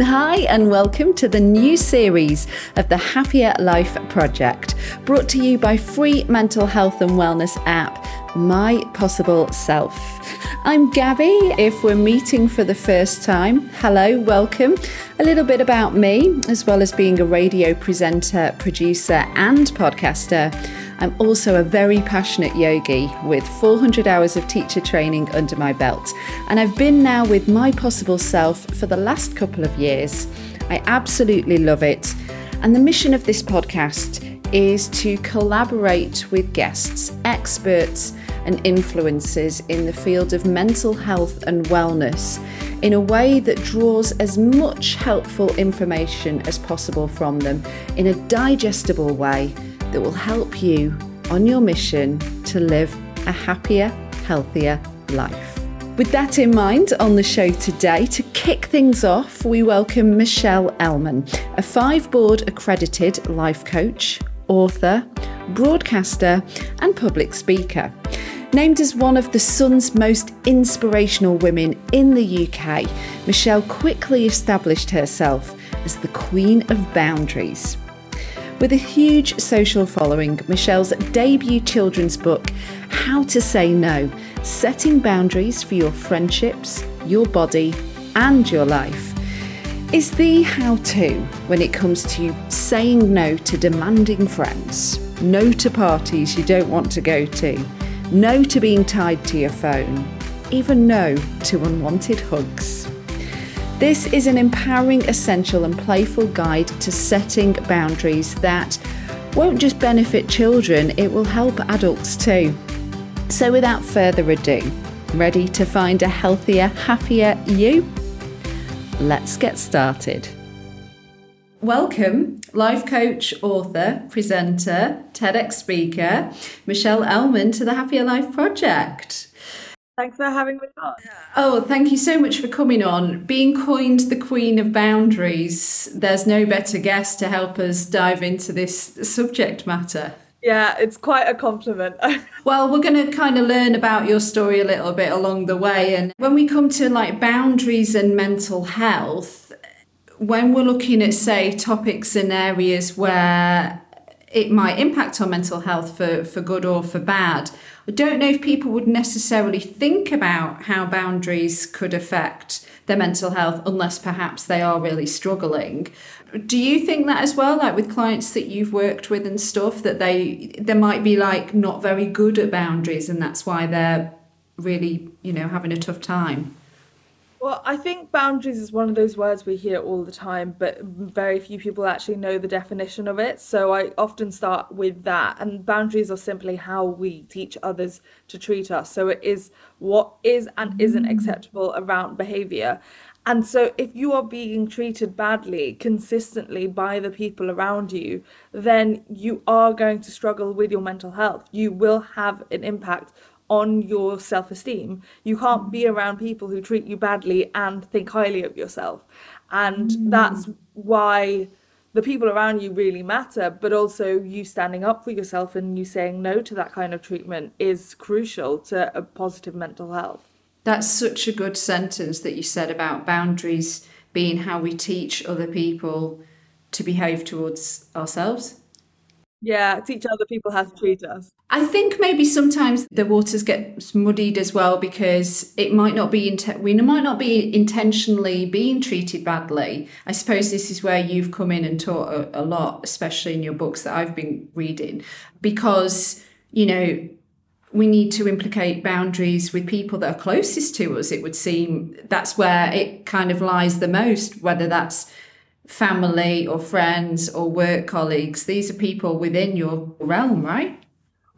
Hi, and welcome to the new series of the Happier Life Project, brought to you by free mental health and wellness app, My Possible Self. I'm Gabby. If we're meeting for the first time, hello, welcome. A little bit about me, as well as being a radio presenter, producer, and podcaster. I'm also a very passionate yogi with 400 hours of teacher training under my belt, and I've been now with my possible self for the last couple of years. I absolutely love it. And the mission of this podcast is to collaborate with guests, experts, and influencers in the field of mental health and wellness in a way that draws as much helpful information as possible from them in a digestible way that will help you on your mission to live a happier, healthier life. With that in mind, on the show today, to kick things off, we welcome Michelle Elman, a five board accredited life coach, author, broadcaster, and public speaker. Named as one of the Sun's most inspirational women in the UK, Michelle quickly established herself as the Queen of Boundaries. With a huge social following, Michelle's debut children's book, How to Say No Setting Boundaries for Your Friendships, Your Body, and Your Life, is the how to when it comes to saying no to demanding friends, no to parties you don't want to go to, no to being tied to your phone, even no to unwanted hugs. This is an empowering, essential, and playful guide to setting boundaries that won't just benefit children, it will help adults too. So, without further ado, ready to find a healthier, happier you? Let's get started. Welcome, life coach, author, presenter, TEDx speaker, Michelle Elman to the Happier Life Project. Thanks for having me on. Oh, thank you so much for coming on. Being coined the Queen of Boundaries, there's no better guest to help us dive into this subject matter. Yeah, it's quite a compliment. well, we're going to kind of learn about your story a little bit along the way. And when we come to like boundaries and mental health, when we're looking at, say, topics and areas where it might impact on mental health for, for good or for bad, I don't know if people would necessarily think about how boundaries could affect their mental health unless perhaps they are really struggling. Do you think that as well, like with clients that you've worked with and stuff, that they they might be like not very good at boundaries and that's why they're really, you know, having a tough time? Well, I think boundaries is one of those words we hear all the time, but very few people actually know the definition of it. So I often start with that. And boundaries are simply how we teach others to treat us. So it is what is and isn't mm. acceptable around behavior. And so if you are being treated badly consistently by the people around you, then you are going to struggle with your mental health. You will have an impact on your self esteem. You can't be around people who treat you badly and think highly of yourself. And mm. that's why the people around you really matter, but also you standing up for yourself and you saying no to that kind of treatment is crucial to a positive mental health. That's such a good sentence that you said about boundaries being how we teach other people to behave towards ourselves. Yeah, teach other people how to treat us. I think maybe sometimes the waters get muddied as well because it might not be int- we might not be intentionally being treated badly. I suppose this is where you've come in and taught a, a lot, especially in your books that I've been reading, because you know we need to implicate boundaries with people that are closest to us. It would seem that's where it kind of lies the most, whether that's family or friends or work colleagues. These are people within your realm, right?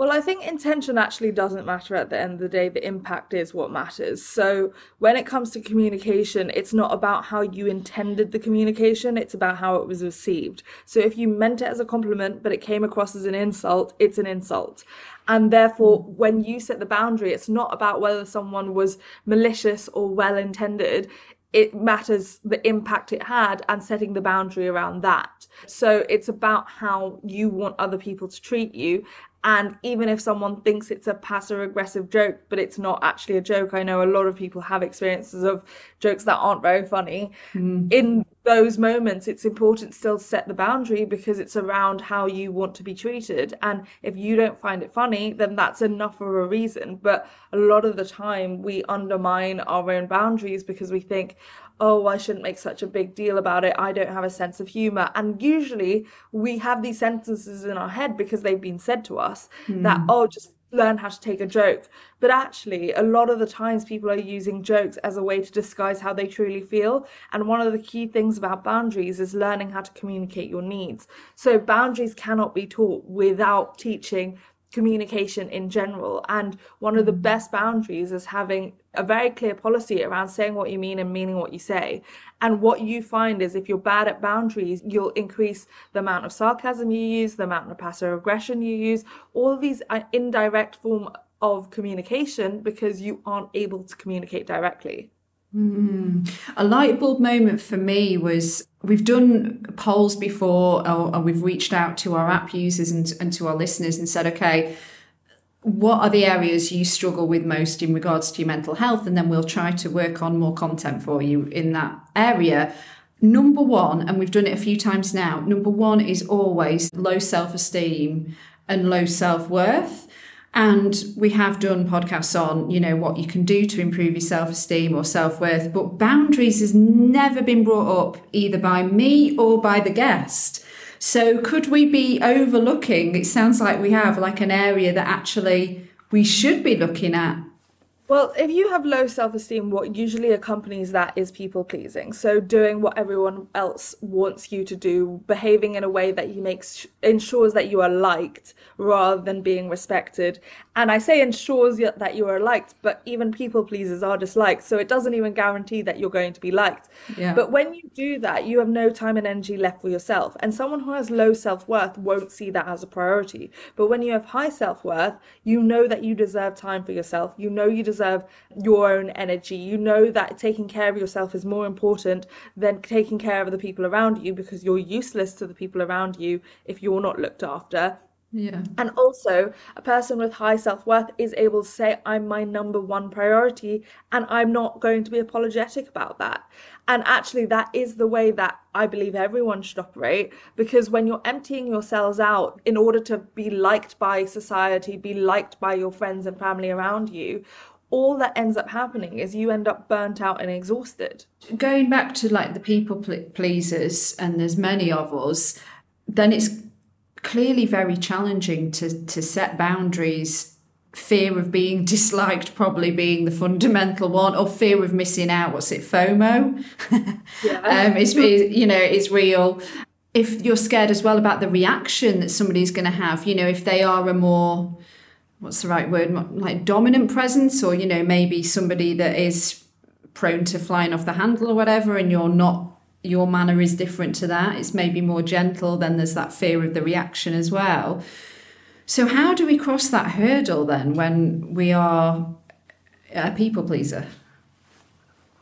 Well, I think intention actually doesn't matter at the end of the day. The impact is what matters. So, when it comes to communication, it's not about how you intended the communication, it's about how it was received. So, if you meant it as a compliment, but it came across as an insult, it's an insult. And therefore, when you set the boundary, it's not about whether someone was malicious or well intended it matters the impact it had and setting the boundary around that. So it's about how you want other people to treat you. And even if someone thinks it's a passive aggressive joke, but it's not actually a joke, I know a lot of people have experiences of jokes that aren't very funny. Mm. In those moments, it's important still to set the boundary because it's around how you want to be treated. And if you don't find it funny, then that's enough of a reason. But a lot of the time, we undermine our own boundaries because we think, oh, I shouldn't make such a big deal about it. I don't have a sense of humor. And usually we have these sentences in our head because they've been said to us mm. that, oh, just learn how to take a joke. But actually, a lot of the times people are using jokes as a way to disguise how they truly feel. And one of the key things about boundaries is learning how to communicate your needs. So, boundaries cannot be taught without teaching communication in general. And one of the mm. best boundaries is having a very clear policy around saying what you mean and meaning what you say. And what you find is if you're bad at boundaries, you'll increase the amount of sarcasm you use, the amount of passive aggression you use, all of these are indirect form of communication because you aren't able to communicate directly. Mm. A light bulb moment for me was we've done polls before, or, or, we've reached out to our app users and, and to our listeners and said, okay, what are the areas you struggle with most in regards to your mental health? And then we'll try to work on more content for you in that area. Number one, and we've done it a few times now, number one is always low self esteem and low self worth. And we have done podcasts on, you know, what you can do to improve your self esteem or self worth, but boundaries has never been brought up either by me or by the guest. So could we be overlooking? It sounds like we have like an area that actually we should be looking at well, if you have low self esteem, what usually accompanies that is people pleasing. So, doing what everyone else wants you to do, behaving in a way that you makes ensures that you are liked rather than being respected. And I say ensures that you are liked, but even people pleasers are disliked. So, it doesn't even guarantee that you're going to be liked. Yeah. But when you do that, you have no time and energy left for yourself. And someone who has low self worth won't see that as a priority. But when you have high self worth, you know that you deserve time for yourself. You know you deserve deserve your own energy. You know that taking care of yourself is more important than taking care of the people around you because you're useless to the people around you if you're not looked after. Yeah. And also, a person with high self worth is able to say, I'm my number one priority, and I'm not going to be apologetic about that. And actually, that is the way that I believe everyone should operate because when you're emptying yourselves out in order to be liked by society, be liked by your friends and family around you, all that ends up happening is you end up burnt out and exhausted. Going back to like the people pleasers, and there's many of us, then it's clearly very challenging to to set boundaries. Fear of being disliked probably being the fundamental one, or fear of missing out. What's it? FOMO. Yeah. um, it's, you know it's real. If you're scared as well about the reaction that somebody's going to have, you know, if they are a more what's the right word like dominant presence or you know maybe somebody that is prone to flying off the handle or whatever and you're not your manner is different to that. It's maybe more gentle then there's that fear of the reaction as well. So how do we cross that hurdle then when we are a people pleaser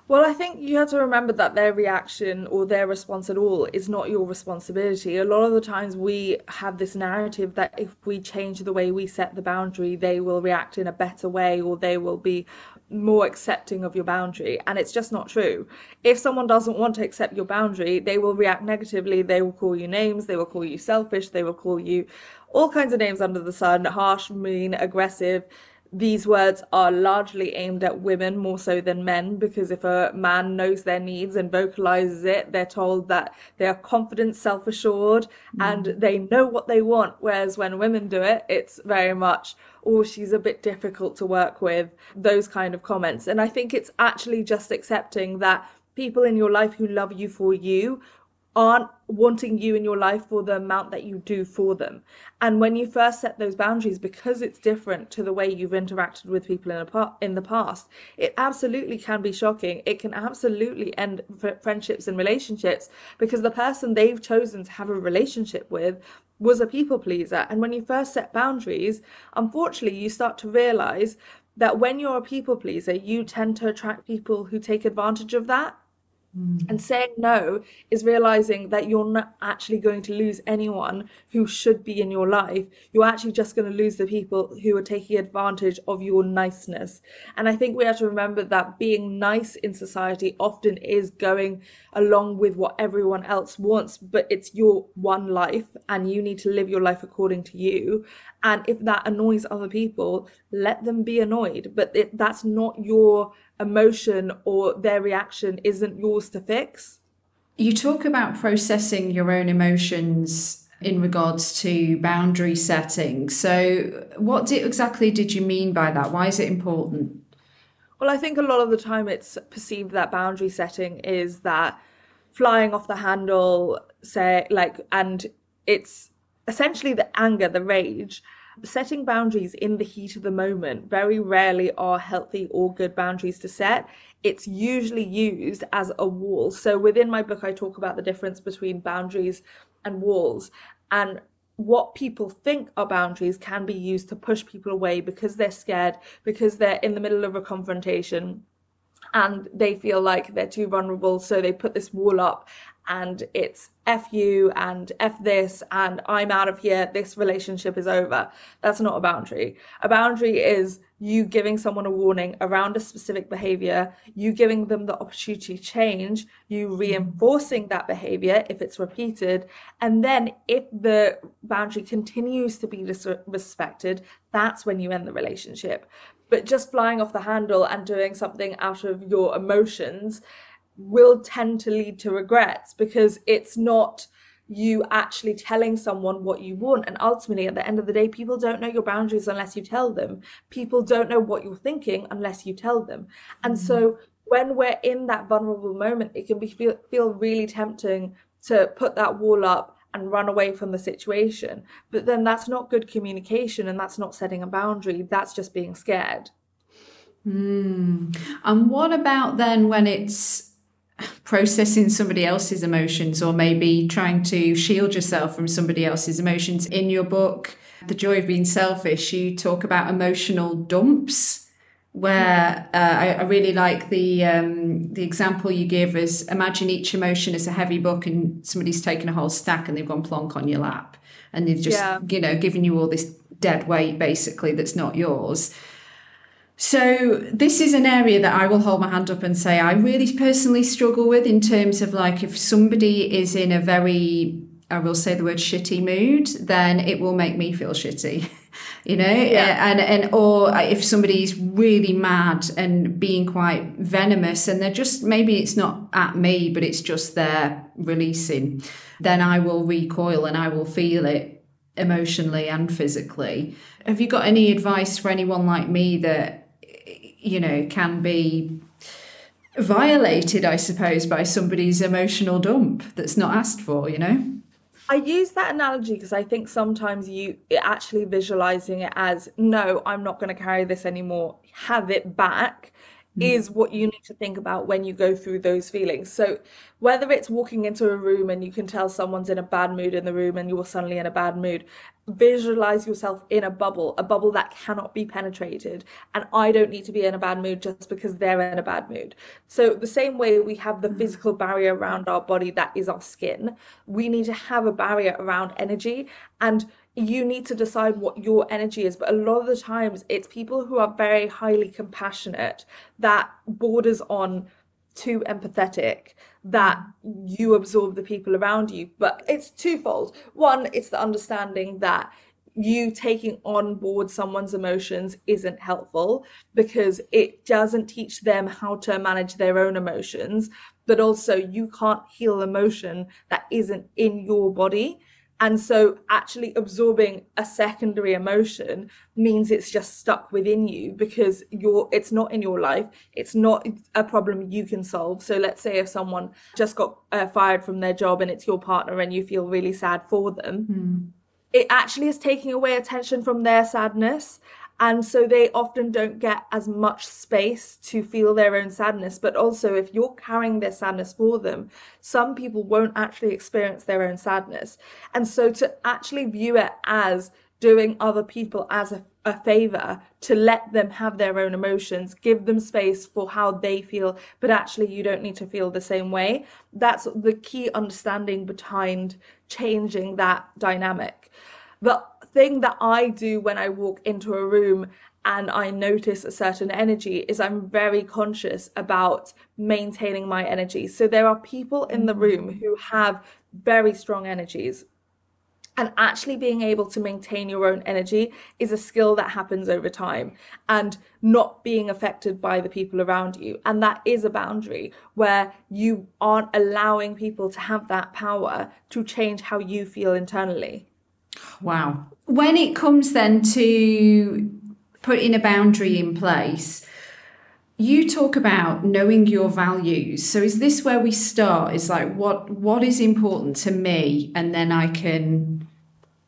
well, I think you have to remember that their reaction or their response at all is not your responsibility. A lot of the times we have this narrative that if we change the way we set the boundary, they will react in a better way or they will be more accepting of your boundary. And it's just not true. If someone doesn't want to accept your boundary, they will react negatively. They will call you names, they will call you selfish, they will call you all kinds of names under the sun harsh, mean, aggressive these words are largely aimed at women more so than men because if a man knows their needs and vocalizes it, they're told that they are confident, self assured, mm. and they know what they want. Whereas when women do it, it's very much, oh, she's a bit difficult to work with, those kind of comments. And I think it's actually just accepting that people in your life who love you for you aren't wanting you in your life for the amount that you do for them. And when you first set those boundaries, because it's different to the way you've interacted with people in, a, in the past, it absolutely can be shocking. It can absolutely end friendships and relationships because the person they've chosen to have a relationship with was a people pleaser. And when you first set boundaries, unfortunately, you start to realize that when you're a people pleaser, you tend to attract people who take advantage of that Mm. And saying no is realizing that you're not actually going to lose anyone who should be in your life. You're actually just going to lose the people who are taking advantage of your niceness. And I think we have to remember that being nice in society often is going along with what everyone else wants, but it's your one life and you need to live your life according to you. And if that annoys other people, let them be annoyed. But it, that's not your emotion or their reaction isn't yours to fix. You talk about processing your own emotions in regards to boundary setting. So, what did, exactly did you mean by that? Why is it important? Well, I think a lot of the time it's perceived that boundary setting is that flying off the handle, say, like, and it's essentially the anger, the rage setting boundaries in the heat of the moment very rarely are healthy or good boundaries to set. It's usually used as a wall. So within my book, I talk about the difference between boundaries and walls. And what people think are boundaries can be used to push people away because they're scared, because they're in the middle of a confrontation and they feel like they're too vulnerable. So they put this wall up and it's F you and F this and I'm out of here, this relationship is over. That's not a boundary. A boundary is you giving someone a warning around a specific behavior, you giving them the opportunity to change, you mm-hmm. reinforcing that behavior if it's repeated, and then if the boundary continues to be disrespected, that's when you end the relationship. But just flying off the handle and doing something out of your emotions will tend to lead to regrets because it's not you actually telling someone what you want. And ultimately, at the end of the day, people don't know your boundaries unless you tell them. People don't know what you're thinking unless you tell them. And mm-hmm. so, when we're in that vulnerable moment, it can be feel, feel really tempting to put that wall up and run away from the situation. But then that's not good communication and that's not setting a boundary. That's just being scared. Mm. And what about then when it's processing somebody else's emotions or maybe trying to shield yourself from somebody else's emotions. In your book, The Joy of Being Selfish, you talk about emotional dumps. Where uh, I, I, really like the um, the example you give is imagine each emotion is a heavy book and somebody's taken a whole stack and they've gone plonk on your lap and they've just yeah. you know given you all this dead weight basically that's not yours so this is an area that I will hold my hand up and say I really personally struggle with in terms of like if somebody is in a very I will say the word shitty mood, then it will make me feel shitty. you know yeah. and and or if somebody's really mad and being quite venomous and they're just maybe it's not at me but it's just they're releasing then i will recoil and i will feel it emotionally and physically have you got any advice for anyone like me that you know, can be violated, I suppose, by somebody's emotional dump that's not asked for, you know? I use that analogy because I think sometimes you actually visualizing it as no, I'm not going to carry this anymore, have it back mm. is what you need to think about when you go through those feelings. So whether it's walking into a room and you can tell someone's in a bad mood in the room and you're suddenly in a bad mood, visualize yourself in a bubble, a bubble that cannot be penetrated. And I don't need to be in a bad mood just because they're in a bad mood. So, the same way we have the mm. physical barrier around our body that is our skin, we need to have a barrier around energy. And you need to decide what your energy is. But a lot of the times, it's people who are very highly compassionate that borders on too empathetic that you absorb the people around you. But it's twofold. One, it's the understanding that you taking on board someone's emotions isn't helpful because it doesn't teach them how to manage their own emotions. But also, you can't heal emotion that isn't in your body. And so, actually absorbing a secondary emotion means it's just stuck within you because you're it's not in your life. It's not a problem you can solve. So, let's say if someone just got uh, fired from their job and it's your partner and you feel really sad for them, mm. it actually is taking away attention from their sadness and so they often don't get as much space to feel their own sadness but also if you're carrying their sadness for them some people won't actually experience their own sadness and so to actually view it as doing other people as a, a favor to let them have their own emotions, give them space for how they feel, but actually you don't need to feel the same way. That's the key understanding behind changing that dynamic. The thing that I do when I walk into a room and I notice a certain energy is I'm very conscious about maintaining my energy. So there are people in the mm-hmm. room who have very strong energies and actually being able to maintain your own energy is a skill that happens over time and not being affected by the people around you. And that is a boundary where you aren't allowing people to have that power to change how you feel internally. Wow. When it comes then to putting a boundary in place, you talk about knowing your values. So is this where we start? Is like what what is important to me? And then i can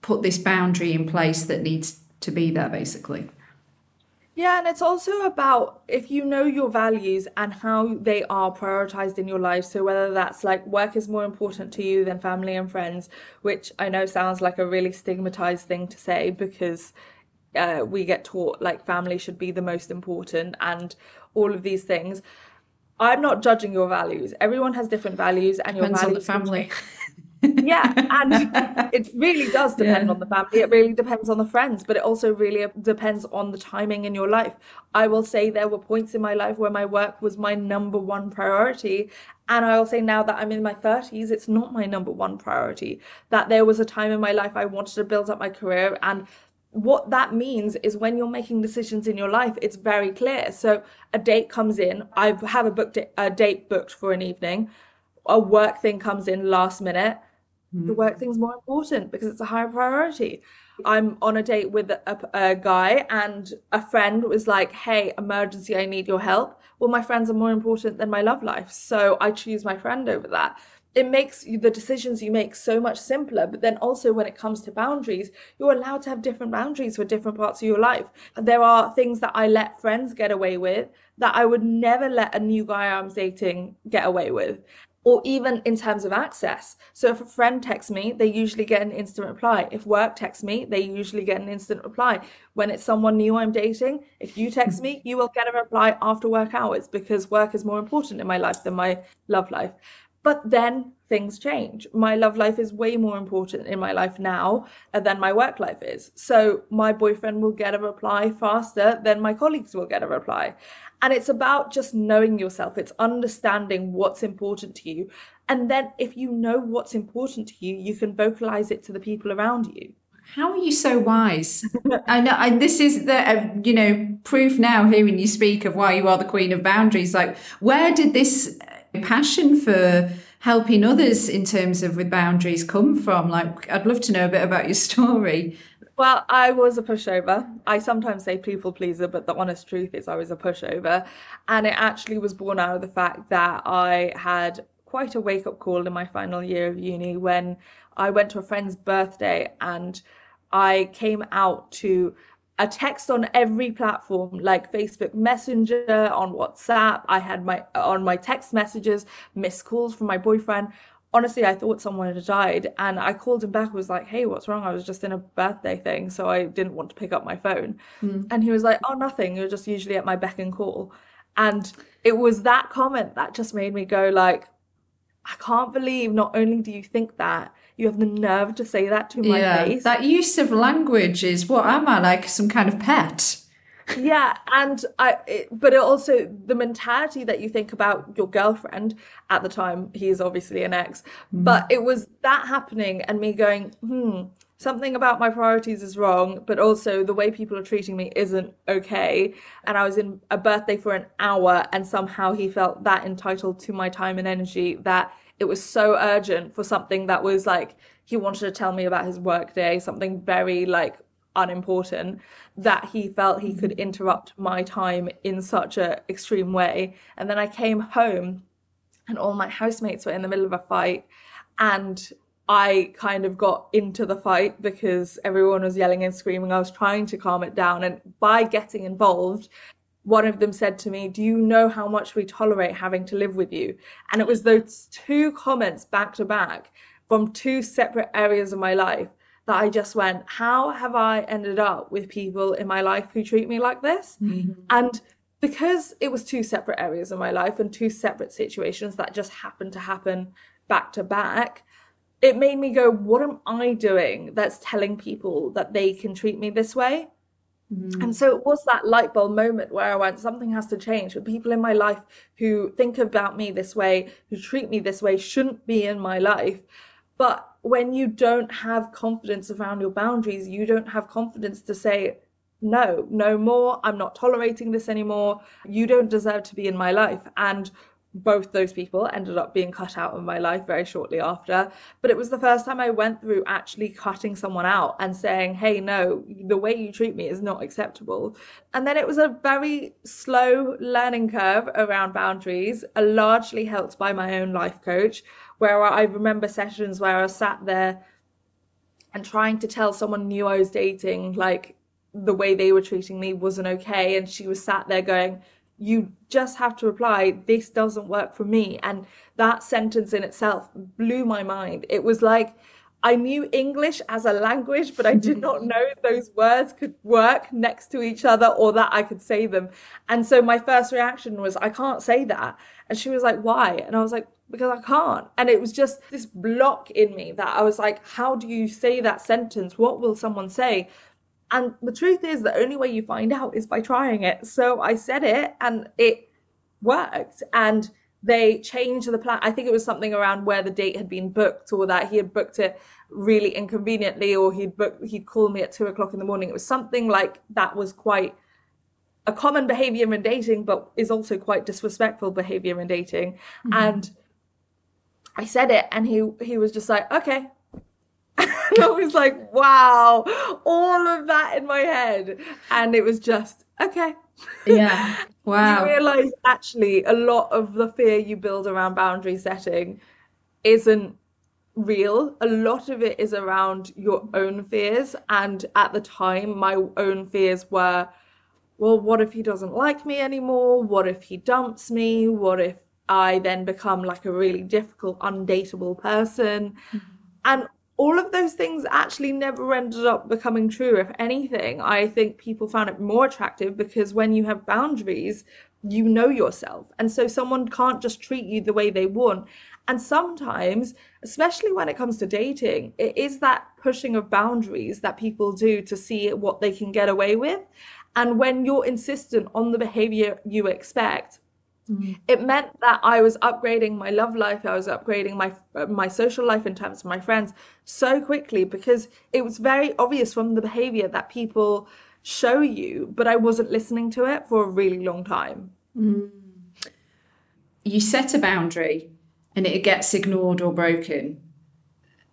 put this boundary in place that needs to be there basically yeah, and it's also about if you know your values and how they are prioritized in your life. So, whether that's like work is more important to you than family and friends, which I know sounds like a really stigmatized thing to say because uh, we get taught like family should be the most important and all of these things. I'm not judging your values. Everyone has different values, and your Depends values on the family. Yeah, and it really does depend yeah. on the family. It really depends on the friends, but it also really depends on the timing in your life. I will say there were points in my life where my work was my number one priority. And I will say now that I'm in my 30s, it's not my number one priority. That there was a time in my life I wanted to build up my career and what that means is when you're making decisions in your life, it's very clear. So a date comes in, I have a booked a date booked for an evening, a work thing comes in last minute mm The work thing's more important because it's a higher priority. I'm on a date with a, a, guy, and a friend was like, Hey, emergency, I need your help. Well, my friends are more important than my love life. So I choose my friend over that. It makes you, the decisions you make so much simpler. But then also, when it comes to boundaries, you're allowed to have different boundaries for different parts of your life. There are things that I let friends get away with that I would never let a new guy I'm dating get away with or even in terms of access. So if a friend texts me, they usually get an instant reply. If work texts me, they usually get an instant reply. When it's someone new I'm dating, if you text me, you will get a reply after work hours because work is more important in my life than my love life. But then things change. My love life is way more important in my life now than my work life is. So my boyfriend will get a reply faster than my colleagues will get a reply. And it's about just knowing yourself, it's understanding what's important to you. And then if you know what's important to you, you can vocalize it to the people around you. How are you so wise? I know, and this is the uh, you know proof now hearing you speak of why you are the queen of boundaries. Like, where did this passion for helping others in terms of with boundaries come from? Like, I'd love to know a bit about your story. Well, I was a pushover. I sometimes say people pleaser, but the honest truth is I was a pushover. And it actually was born out of the fact that I had quite a wake up call in my final year of uni when I went to a friend's birthday and I came out to a text on every platform like Facebook Messenger, on WhatsApp. I had my on my text messages, missed calls from my boyfriend honestly, I thought someone had died. And I called him back, was like, hey, what's wrong? I was just in a birthday thing. So I didn't want to pick up my phone. Mm. And he was like, oh, nothing. You're just usually at my beck and call. And it was that comment that just made me go, like, I can't believe not only do you think that, you have the nerve to say that to my yeah, face. That use of language is what am I like some kind of pet? yeah and i it, but it also the mentality that you think about your girlfriend at the time he is obviously an ex mm. but it was that happening and me going hmm something about my priorities is wrong but also the way people are treating me isn't okay. And i was in a birthday for an hour and somehow he felt that entitled to my time and energy that it was so urgent for something that was like he wanted to tell me about his work day something very like unimportant that he felt he could mm-hmm. interrupt my time in such a extreme way. And then i came home and all my housemates were in the middle of a fight and i kind of got into the fight because everyone was yelling and screaming i was trying to calm it down and by getting involved one of them said to me, Do you know how much we tolerate having to live with you? And it was those two comments back to back from two separate areas of my life that I just went, how have I ended up with people in my life who treat me like this? Mm-hmm. And because it was two separate areas of my life and two separate situations that just happened to happen back to back, it made me go, what am I doing that's telling people that they can treat me this way? Mm. And so it was that light bulb moment where I went, something has to change. The people in my life who think about me this way, who treat me this way, shouldn't be in my life. But when you don't have confidence around your boundaries, you don't have confidence to say, no, no more. I'm not tolerating this anymore. You don't deserve to be in my life. And both those people ended up being cut out of my life very shortly after. But it was the first time I went through actually cutting someone out and saying, hey, no, the way you treat me is not acceptable. And then it was a very slow learning curve around boundaries, uh, largely helped by my own life coach, where I remember sessions where I sat there and trying to tell someone new I was dating, like the way they were treating me wasn't okay. And she was sat there going, you just have to reply, this doesn't work for me. And that sentence in itself blew my mind. It was like, I knew English as a language, but I did not know those words could work next to each other or that I could say them. And so my first reaction was, I can't say that. And she was like, why? And I was like, because I can't. And it was just this block in me that I was like, how do you say that sentence? What will someone say? And the truth is, the only way you find out is by trying it. So I said it and it worked. And they changed the plan. I think it was something around where the date had been booked or that he had booked it really inconveniently or he'd book he'd call me at two o'clock in the morning. It was something like that was quite a common behavior in dating, but is also quite disrespectful behavior in dating. Mm-hmm. And I said it and he he was just like, okay, I was like, wow, all of that in my head. And it was just, okay. Yeah. Wow. you realize actually a lot of the fear you build around boundary setting isn't real. A lot of it is around your own fears. And at the time, my own fears were, well, what if he doesn't like me anymore? What if he dumps me? What if I then become like a really difficult, undateable person? Mm-hmm. And all of those things actually never ended up becoming true. If anything, I think people found it more attractive because when you have boundaries, you know yourself. And so someone can't just treat you the way they want. And sometimes, especially when it comes to dating, it is that pushing of boundaries that people do to see what they can get away with. And when you're insistent on the behavior you expect, Mm. It meant that I was upgrading my love life, I was upgrading my my social life in terms of my friends so quickly because it was very obvious from the behavior that people show you, but I wasn't listening to it for a really long time. Mm. You set a boundary and it gets ignored or broken.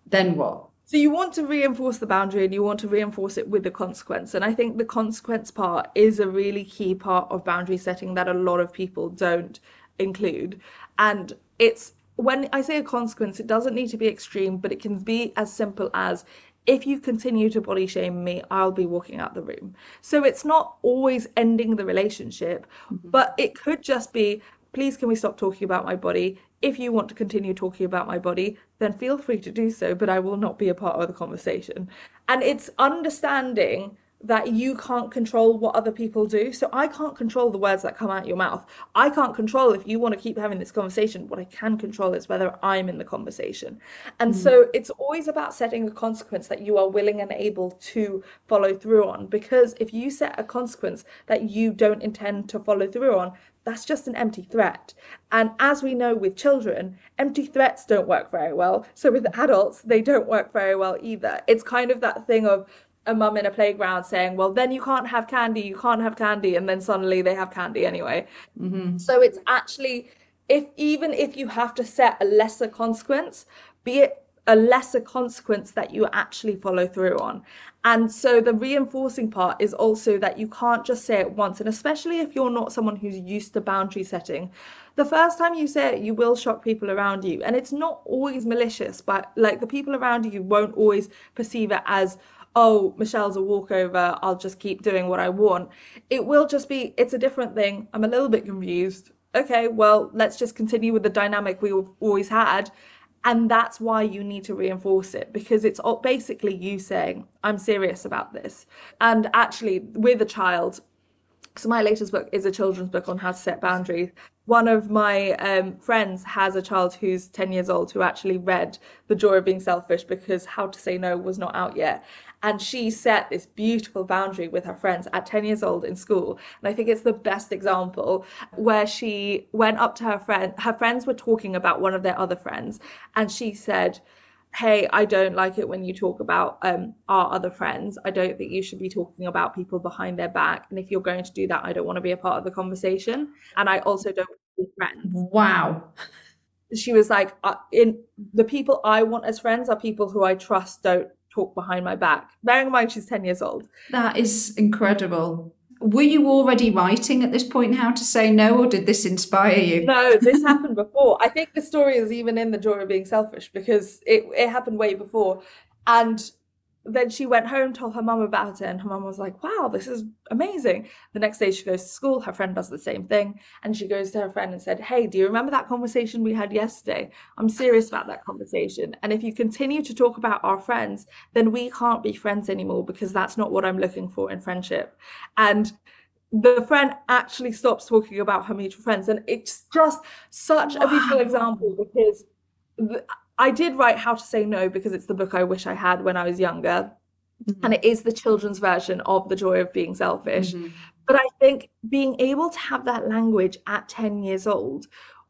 Then what? So you want to reinforce the boundary and you want to reinforce it with the consequence. And I think the consequence part is a really key part of boundary setting that a lot of people don't include. And it's when I say a consequence, it doesn't need to be extreme, but it can be as simple as if you continue to body shame me, I'll be walking out the room. So it's not always ending the relationship, mm-hmm. but it could just be please can we stop talking about my body? If you want to continue talking about my body, then feel free to do so, but I will not be a part of the conversation. And it's understanding that you can't control what other people do. So I can't control the words that come out your mouth. I can't control if you want to keep having this conversation. What I can control is whether I'm in the conversation. And mm. so it's always about setting a consequence that you are willing and able to follow through on. Because if you set a consequence that you don't intend to follow through on, that's just an empty threat. And as we know with children, empty threats don't work very well. So with adults, they don't work very well either. It's kind of that thing of a mum in a playground saying, well, then you can't have candy, you can't have candy. And then suddenly they have candy anyway. Mm-hmm. So it's actually, if even if you have to set a lesser consequence, be it a lesser consequence that you actually follow through on. And so the reinforcing part is also that you can't just say it once. And especially if you're not someone who's used to boundary setting, the first time you say it, you will shock people around you. And it's not always malicious, but like the people around you won't always perceive it as, oh, Michelle's a walkover, I'll just keep doing what I want. It will just be, it's a different thing. I'm a little bit confused. Okay, well, let's just continue with the dynamic we've always had And that's why you need to reinforce it because it's basically you saying, I'm serious about this. And actually, with a child, so my latest book is a children's book on how to set boundaries one of my um, friends has a child who's 10 years old who actually read the joy of being selfish because how to say no was not out yet and she set this beautiful boundary with her friends at 10 years old in school and i think it's the best example where she went up to her friend her friends were talking about one of their other friends and she said hey, I don't like it when you talk about um, our other friends. I don't think you should be talking about people behind their back. And if you're going to do that, I don't want to be a part of the conversation. And I also don't friends. Wow. She was like, uh, in the people I want as friends are people who I trust don't talk behind my back. Bearing in mind she's 10 years old. That is incredible were you already writing at this point how to say no or did this inspire you no this happened before i think the story is even in the joy of being selfish because it, it happened way before and then she went home, told her mum about it, and her mum was like, wow, this is amazing. The next day she goes to school, her friend does the same thing, and she goes to her friend and said, Hey, do you remember that conversation we had yesterday? I'm serious about that conversation. And if you continue to talk about our friends, then we can't be friends anymore because that's not what I'm looking for in friendship. And the friend actually stops talking about her mutual friends. And it's just such wow. a beautiful example because I did write How to Say No because it's the book I wish I had when I was younger. Mm-hmm. And it is the children's version of The Joy of Being Selfish. Mm-hmm. But I think being able to have that language at 10 years old,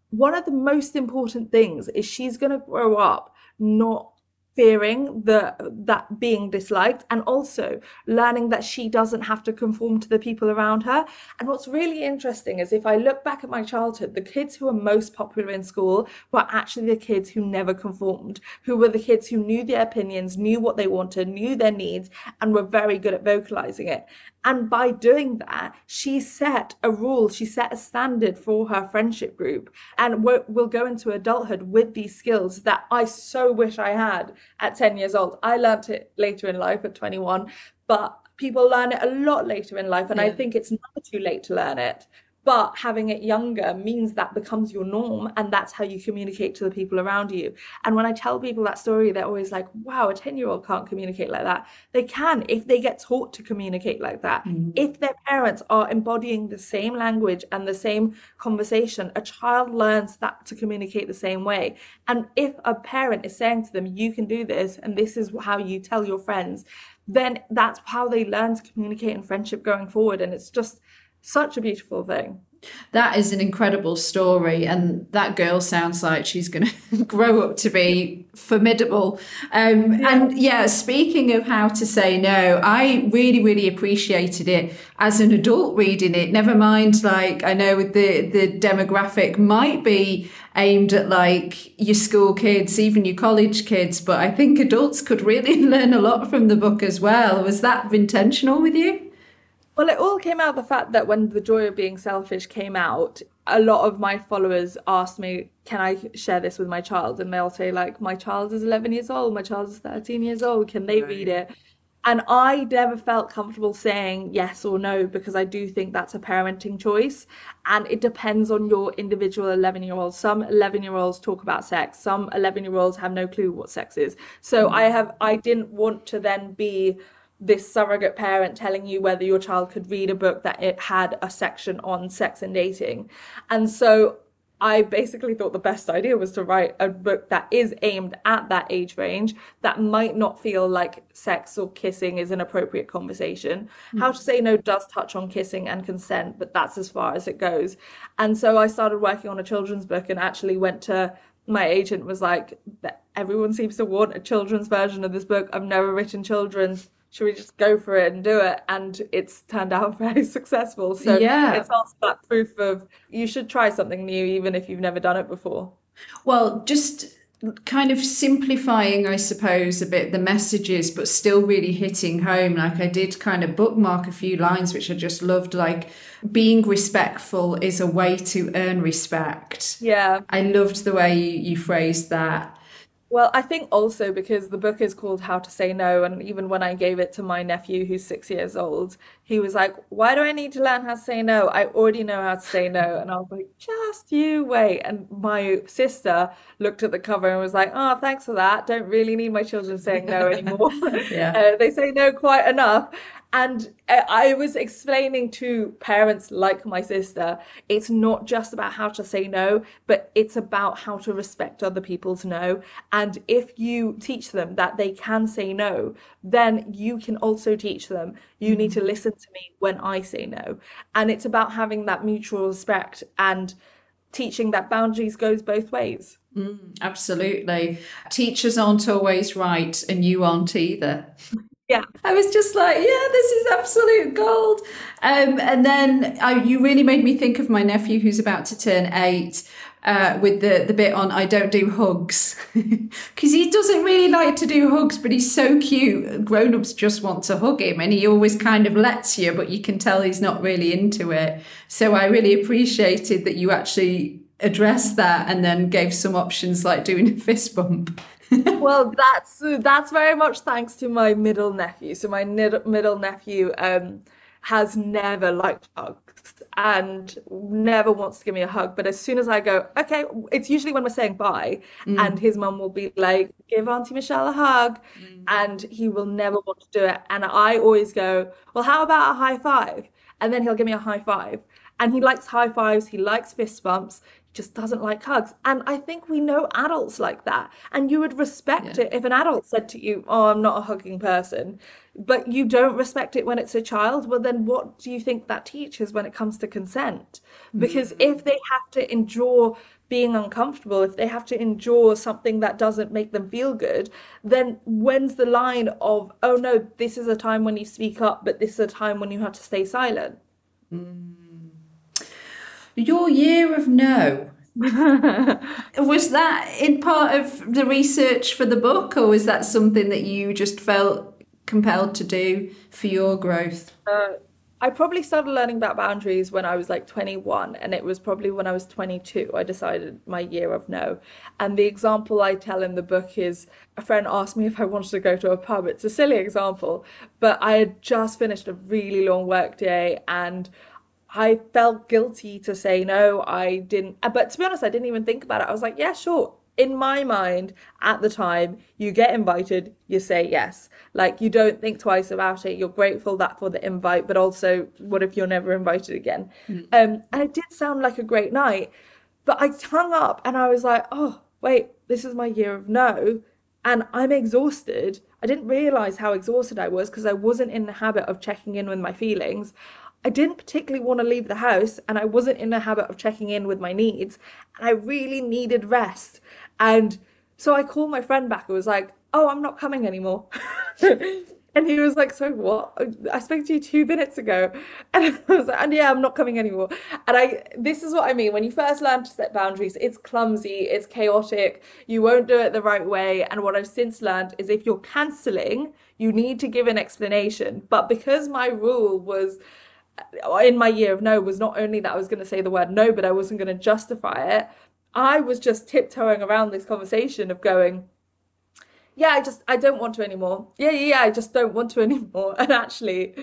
one of the most important things is she's going to grow up not fearing the that being disliked and also learning that she doesn't have to conform to the people around her. And what's really interesting is if i look back at my childhood the kids who were most popular in school were actually the kids who never conformed who were the kids who knew their opinions knew what they wanted knew their needs and were very good at vocalizing it and by doing that, she set a rule, she set a standard for her friendship group and will go into adulthood with these skills that I so wish I had at 10 years old. I learned it later in life at 21, but people learn it a lot later in life. And yeah. I think it's never too late to learn it but having it younger means that becomes your norm and that's how you communicate to the people around you. And when i tell people that story they're always like wow a 10 year old can't communicate like that. They can if they get taught to communicate like that. Mm-hmm. if their parents are embodying the same language and the same conversation a child learns that to communicate the same way. And if a parent is saying to them you can do this and this is how you tell your friends then that's how they learn to communicate in friendship going forward. And it's just such a beautiful thing. That is an incredible story, and that girl sounds like she's going to grow up to be formidable. Um, yeah. And yeah, speaking of how to say no, I really, really appreciated it as an adult reading it. Never mind, like I know the the demographic might be aimed at like your school kids, even your college kids, but I think adults could really learn a lot from the book as well. Was that intentional with you? Well, it all came out the fact that when The Joy of Being Selfish came out, a lot of my followers asked me, Can I share this with my child? And they'll say, like, my child is 11 years old, my child is 13 years old, can they right. read it? And I never felt comfortable saying yes or no because I do think that's a parenting choice. And it depends on your individual 11 year olds. Some 11 year olds talk about sex, some 11 year olds have no clue what sex is. So mm-hmm. I have, I didn't want to then be this surrogate parent telling you whether your child could read a book that it had a section on sex and dating. And so I basically thought the best idea was to write a book that is aimed at that age range that might not feel like sex or kissing is an appropriate conversation. Mm-hmm. How to Say No does touch on kissing and consent, but that's as far as it goes. And so I started working on a children's book and actually went to my agent was like, everyone seems to want a children's version of this book. I've never written children's should we just go for it and do it? And it's turned out very successful. So yeah, it's also that proof of you should try something new, even if you've never done it before. Well, just kind of simplifying, I suppose, a bit the messages, but still really hitting home. Like I did kind of bookmark a few lines which I just loved, like being respectful is a way to earn respect. Yeah. I loved the way you, you phrased that Well, I think also because the book is called How to Say No, and even when I gave it to my nephew who's six years old, he was like, Why do I need to learn how to say no? I already know how to say no. And I was like, Just you wait. And my sister looked at the cover and was like, Oh, thanks for that. Don't really need my children saying no anymore. yeah. Uh, they say no quite enough. And uh, I was explaining to parents like my sister, it's not just about how to say no, but it's about how to respect other people's no. And if you teach them that they can say no, then you can also teach them you need to listen to me when I say no. And it's about having that mutual respect and teaching that boundaries goes both ways. Mm, absolutely. Teachers aren't always right, and you aren't either. Yeah. I was just like, yeah, this is absolute gold. Um, and then uh, you really made me think of my nephew who's about to turn eight. Uh, with the, the bit on I don't do hugs because he doesn't really like to do hugs, but he's so cute. Grown ups just want to hug him, and he always kind of lets you, but you can tell he's not really into it. So I really appreciated that you actually addressed that and then gave some options like doing a fist bump. Well, that's that's very much thanks to my middle nephew. So my middle nephew um, has never liked hugs and never wants to give me a hug. But as soon as I go, okay, it's usually when we're saying bye, mm. and his mum will be like, "Give Auntie Michelle a hug," mm. and he will never want to do it. And I always go, "Well, how about a high five? And then he'll give me a high five. And he likes high fives. He likes fist bumps just doesn't like hugs. And I think we know adults like that. And you would respect yeah. it if an adult said to you, Oh, I'm not a hugging person. But you don't respect it when it's a child. Well, then what do you think that teaches when it comes to consent? Because mm-hmm. if they have to endure being uncomfortable, if they have to endure something that doesn't make them feel good, then when's the line of, oh no, this is a time when you speak up, but this is a time when you have to stay silent? Mm. Your year of no. was that in part of the research for the book, or was that something that you just felt compelled to do for your growth? Uh, I probably started learning about boundaries when I was like 21, and it was probably when I was 22 I decided my year of no. And the example I tell in the book is a friend asked me if I wanted to go to a pub. It's a silly example, but I had just finished a really long work day and I felt guilty to say no. I didn't, uh, but to be honest, I didn't even think about it. I was like, yeah, sure. In my mind at the time, you get invited, you say yes. Like you don't think twice about it. You're grateful that for the invite, but also, what if you're never invited again? Mm. Um, and it did sound like a great night, but I hung up and I was like, oh, wait, this is my year of no. And I'm exhausted. I didn't realize how exhausted I was because I wasn't in the habit of checking in with my feelings. I didn't particularly want to leave the house and I wasn't in the habit of checking in with my needs and I really needed rest. And so I called my friend back and was like, Oh, I'm not coming anymore. and he was like, So what? I spoke to you two minutes ago. And I was like, And yeah, I'm not coming anymore. And I this is what I mean. When you first learn to set boundaries, it's clumsy, it's chaotic, you won't do it the right way. And what I've since learned is if you're canceling, you need to give an explanation. But because my rule was in my year of no was not only that I was going to say the word no, but I wasn't going to justify it. I was just tiptoeing around this conversation of going, yeah, I just I don't want to anymore. Yeah, yeah, yeah, I just don't want to anymore. And actually,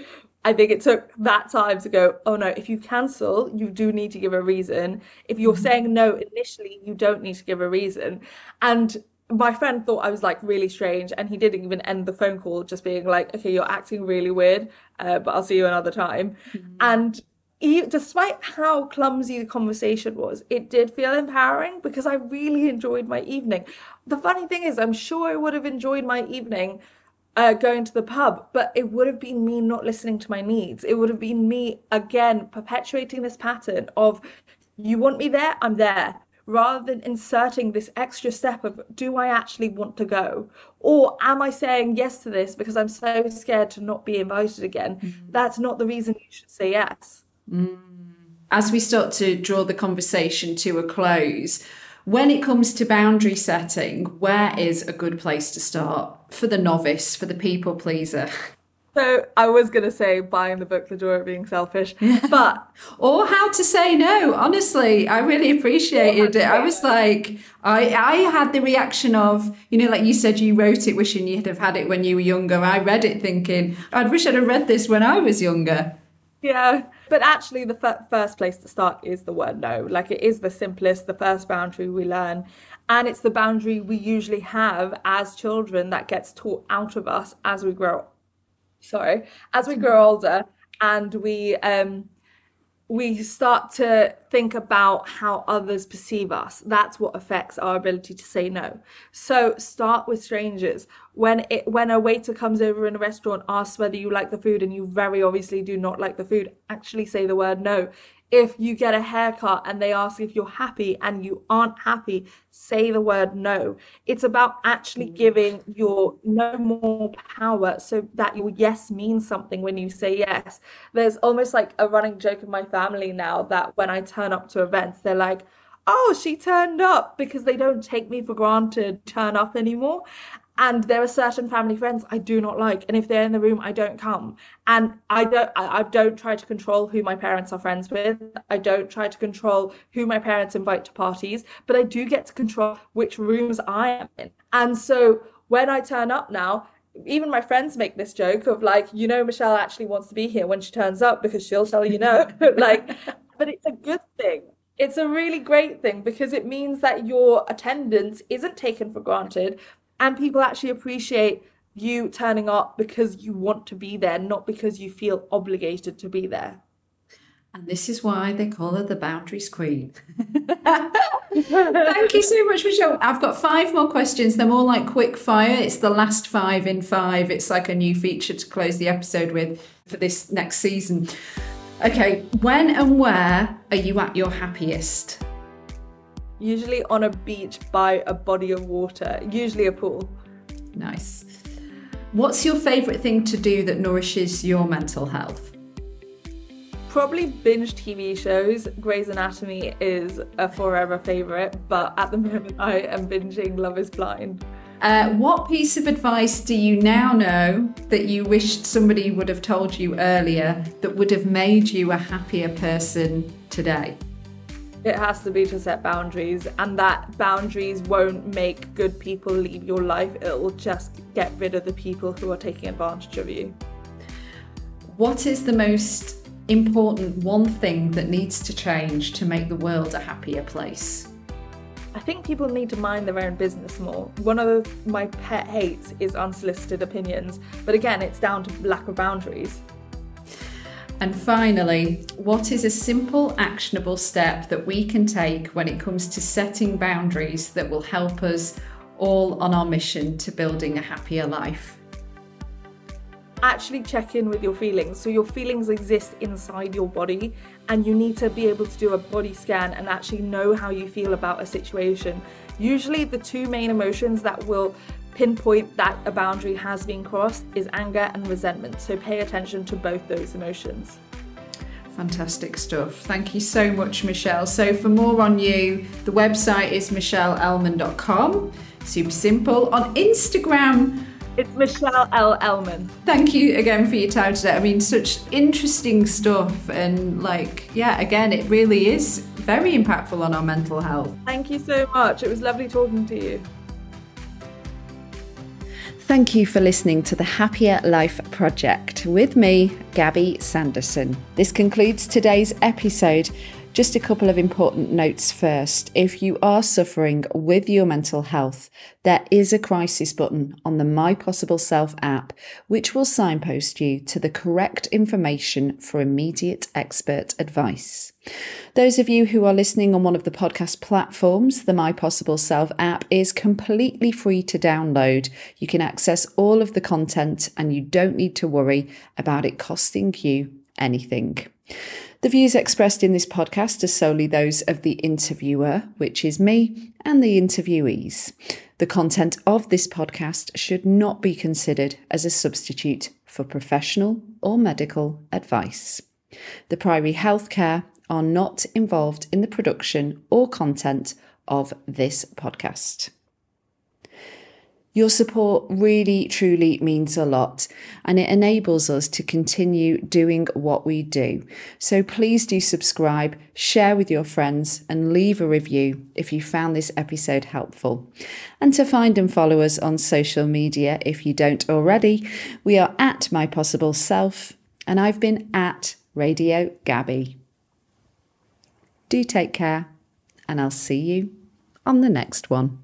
I think it took that time to go, oh no, if you cancel, you do need to give a reason. If you're mm-hmm. saying no initially, you don't need to give a reason. And my friend thought I was like really strange, and he didn't even end the phone call just being like, "Okay, you're acting really weird, uh, but I'll see you another time." Mm-hmm. And he, despite how clumsy the conversation was, it did feel empowering because I really enjoyed my evening. The funny thing is, I'm sure I would have enjoyed my evening uh, going to the pub, but it would have been me not listening to my needs. It would have been me again perpetuating this pattern of, "You want me there, I'm there." Rather than inserting this extra step of do I actually want to go? Or am I saying yes to this because I'm so scared to not be invited again? Mm. That's not the reason you should say yes. Mm. As we start to draw the conversation to a close, when it comes to boundary setting, where is a good place to start for the novice, for the people pleaser? So I was going to say buying the book The Joy of Being Selfish, but or how to say no. Honestly, I really appreciated it. I was like, I I had the reaction of, you know, like you said, you wrote it wishing you'd have had it when you were younger. I read it thinking, I'd wish I'd have read this when I was younger. Yeah, but actually, the f- first place to start is the word no. Like it is the simplest, the first boundary we learn. And it's the boundary we usually have as children that gets taught out of us as we grow sorry, as we grow older and we um, we start to think about how others perceive us. That's what affects our ability to say no. So start with strangers. When it when a waiter comes over in a restaurant, asks whether you like the food, and you very obviously do not like the food, actually say the word no if you get a haircut and they ask if you're happy and you aren't happy, say the word no. It's about actually mm. giving your no more power so that your yes means something when you say yes. There's almost like a running joke in my family now that when I turn up to events, they're like, oh, she turned up because they don't take me for granted, turn up anymore and there are certain family friends I do not like, and if they're in the room, I don't come. And I don't, I, I, don't try to control who my parents are friends with. I don't try to control who my parents invite to parties, but I do get to control which rooms I am in. And so when I turn up now, even my friends make this joke of like, you know, Michelle actually wants to be here when she turns up because she'll tell you no. like, but it's a good thing. It's a really great thing because it means that your attendance isn't taken for granted, and people actually appreciate you turning up because you want to be there, not because you feel obligated to be there. And this is why they call her the boundaries queen. Thank you so much, Michelle. I've got five more questions. They're more like quick fire. It's the last five in five. It's like a new feature to close the episode with for this next season. Okay, when and where are you at your happiest? Usually on a beach by a body of water, usually a pool. Nice. What's your favourite thing to do that nourishes your mental health? Probably binge TV shows. Grey's Anatomy is a forever favourite, but at the moment I am binging Love is Blind. Uh, what piece of advice do you now know that you wished somebody would have told you earlier that would have made you a happier person today? It has to be to set boundaries and that boundaries won't make good people leave your life it will just get rid of the people who are taking advantage of you what is the most important one thing that needs to change to make the world a happier place I think people need to mind their own business more. One of the, my pet hates is unsolicited opinions, but again, it's down to lack of boundaries. And finally, what is a simple, actionable step that we can take when it comes to setting boundaries that will help us all on our mission to building a happier life? Actually, check in with your feelings. So, your feelings exist inside your body, and you need to be able to do a body scan and actually know how you feel about a situation. Usually, the two main emotions that will pinpoint that a boundary has been crossed is anger and resentment. So pay attention to both those emotions. Fantastic stuff. Thank you so much, Michelle. So, for more on you, the website is michelleelman.com. Super simple. On Instagram, it's Michelle L. Elman. Thank you again for your time today. I mean, such interesting stuff. And, like, yeah, again, it really is very impactful on our mental health. Thank you so much. It was lovely talking to you. Thank you for listening to the Happier Life Project with me, Gabby Sanderson. This concludes today's episode. Just a couple of important notes first. If you are suffering with your mental health, there is a crisis button on the My Possible Self app, which will signpost you to the correct information for immediate expert advice. Those of you who are listening on one of the podcast platforms, the My Possible Self app is completely free to download. You can access all of the content and you don't need to worry about it costing you anything. The views expressed in this podcast are solely those of the interviewer, which is me, and the interviewees. The content of this podcast should not be considered as a substitute for professional or medical advice. The Priory Healthcare are not involved in the production or content of this podcast. Your support really, truly means a lot and it enables us to continue doing what we do. So please do subscribe, share with your friends, and leave a review if you found this episode helpful. And to find and follow us on social media if you don't already, we are at My Possible Self and I've been at Radio Gabby. Do take care, and I'll see you on the next one.